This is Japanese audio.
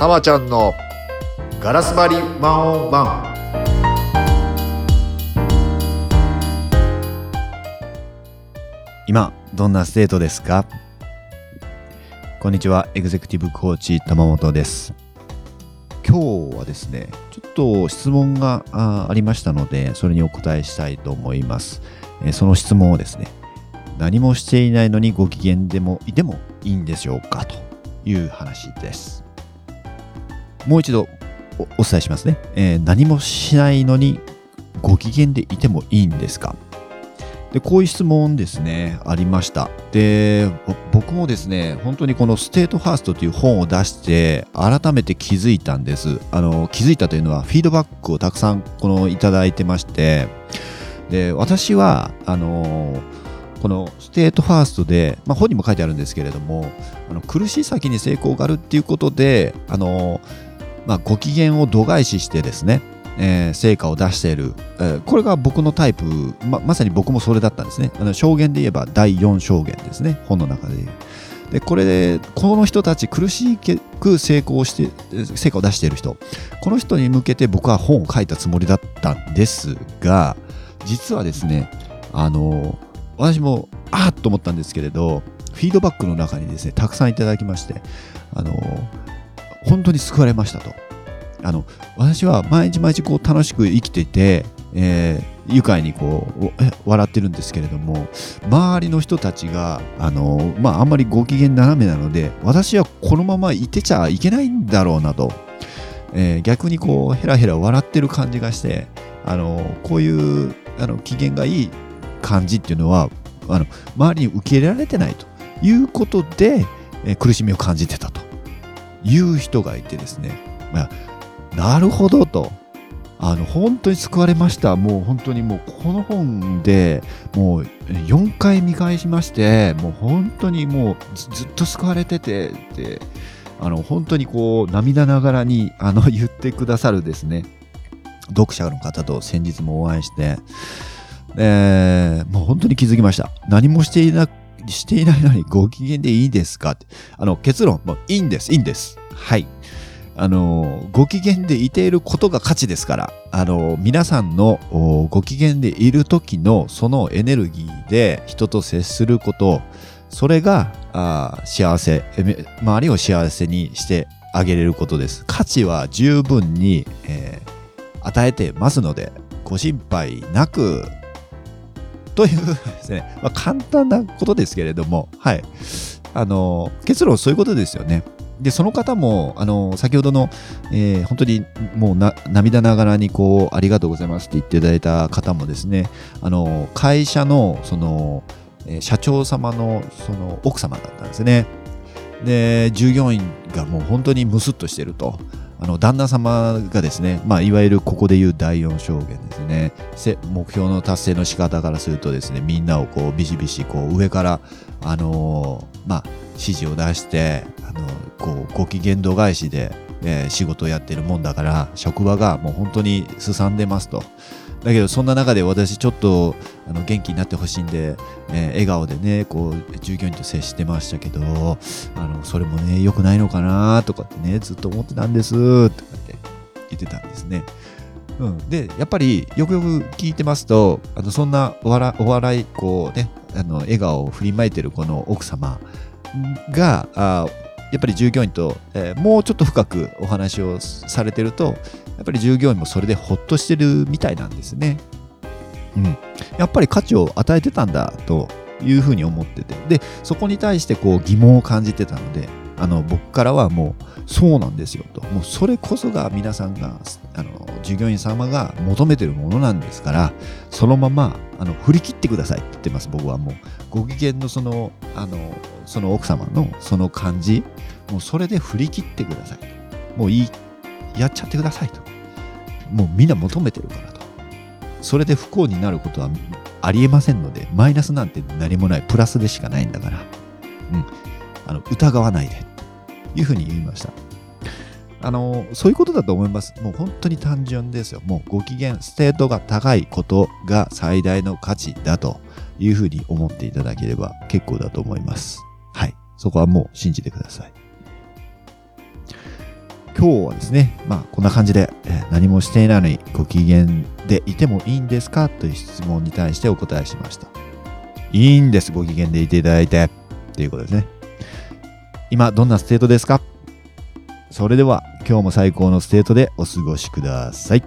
たまちゃんのガラス張り one on one。今どんな state ですか？こんにちは。エグゼクティブコーチ玉本です。今日はですねちょっと質問があありましたのでそれにお答えしたいと思います、えーその質問をですね何もしていないのにご機嫌でもいてもいいんでしょうか？という話です。もう一度お伝えしますね、えー何もしないのにご機嫌でいてもいいんですか？でこういう質問ですね。ありました。で僕もですね本当にこの「ステートファースト」という本を出して改めて気づいたんです。あの気づいたというのはフィードバックをたくさんこのいただいてましてで私はあのこのステートファーストで、まあ、本にも書いてあるんですけれどもあの苦しい先に成功があるっていうことであの、まあ、ご機嫌を度外視してですねえー成果を出している、えーこれが僕のタイプままさに僕もそれだったんですね。あの象限で言えば第4象限ですね。本の中で言う。でこれでこの人たち苦しく成功して成果を出している人。この人に向けて僕は本を書いたつもりだったんですが実はですねあの私もあーっと思ったんですけれどフィードバックの中にですねたくさんいただきましてあの本当に救われましたと。あの私は毎日毎日こう楽しく生きていて、えー愉快にこう笑ってるんですけれども周りの人たちがあの、まあ、あんまりご機嫌斜めなので私はこのままいてちゃいけないんだろうなと、えー逆にこうヘラヘラ笑ってる感じがしてあのこういうあの機嫌がいい感じっていうのはあの周りに受け入れられてないということで、え苦しみを感じてたと。いう人がいてですね、まあ、なるほどと。あの本当に救われました。もう本当にもうこの本でもう4回見返しまして、もう本当にもうずずっと救われててって、あの本当にこう涙ながらにあの 言ってくださるですね、読者の方と先日もお会いして、えーもう本当に気づきました。何もしていなくしていないのにご機嫌でいいですか？って。あの結論、もういいんです、いいんです。はい。あのご機嫌でいていることが価値ですからあの皆さんのご機嫌でいる時のそのエネルギーで人と接することそれがあ幸せえめ周りを幸せにしてあげれることです価値は十分に、えー与えてますのでご心配なくというですね、まあ、簡単なことですけれどもはい。あの結論そういうことですよね。でその方もあの先ほどの、えー本当にもうな涙ながらにこうありがとうございますって言っていただいた方もですねあの会社のその、社長様のその奥様だったんですね。で従業員がもう本当にムスッとしてると。あの旦那様がですね、まあ、いわゆるここで言う第四証言ですね目標の達成の仕方からするとですねみんなをこうビシビシこう上から、あのーまあ、指示を出してあのこうご機嫌度返しで、えー仕事をやってるもんだから職場がもう本当にすさんでますと。だけどそんな中で私ちょっとあの元気になってほしいんで、えー笑顔でねこう従業員と接してましたけどあのそれもね良くないのかなとかってねずっと思ってたんですとかって言ってたんですね。うん、でやっぱりよくよく聞いてますとあのそんなお笑い笑いこうねあの笑顔を振りまいてるこの奥様があやっぱり従業員と、えーもうちょっと深くお話をされてるとやっぱり従業員もそれでほっとしてるみたいなんですね。うん、やっぱり価値を与えてたんだというふうに思ってて。でそこに対してこう疑問を感じてたのであの僕からはもうそうなんですよと。もうそれこそが皆さんがあの従業員様が求めてるものなんですからそのままあの振り切ってくださいって言ってます僕はもう。ご機嫌のそのあのその奥様のその感じもうそれで振り切ってくださいと。もういいやっちゃってくださいと。もうみんな求めてるからと。それで不幸になることはありえませんのでマイナスなんて何もないプラスでしかないんだから、うん、あの疑わないで。というふうに言いました。あのそういうことだと思います。もう本当に単純ですよ。もうご機嫌 state が高いことが最大の価値だというふうに思っていただければ結構だと思います。はい。そこはもう信じてください。今日はですね、まあ、こんな感じで、え何もしていないのにご機嫌でいてもいいんですかという質問に対してお答えしました。いいんです、ご機嫌でいていただいて。っていうことですね。今、どんな state ですか？それでは、今日も最高の state でお過ごしください。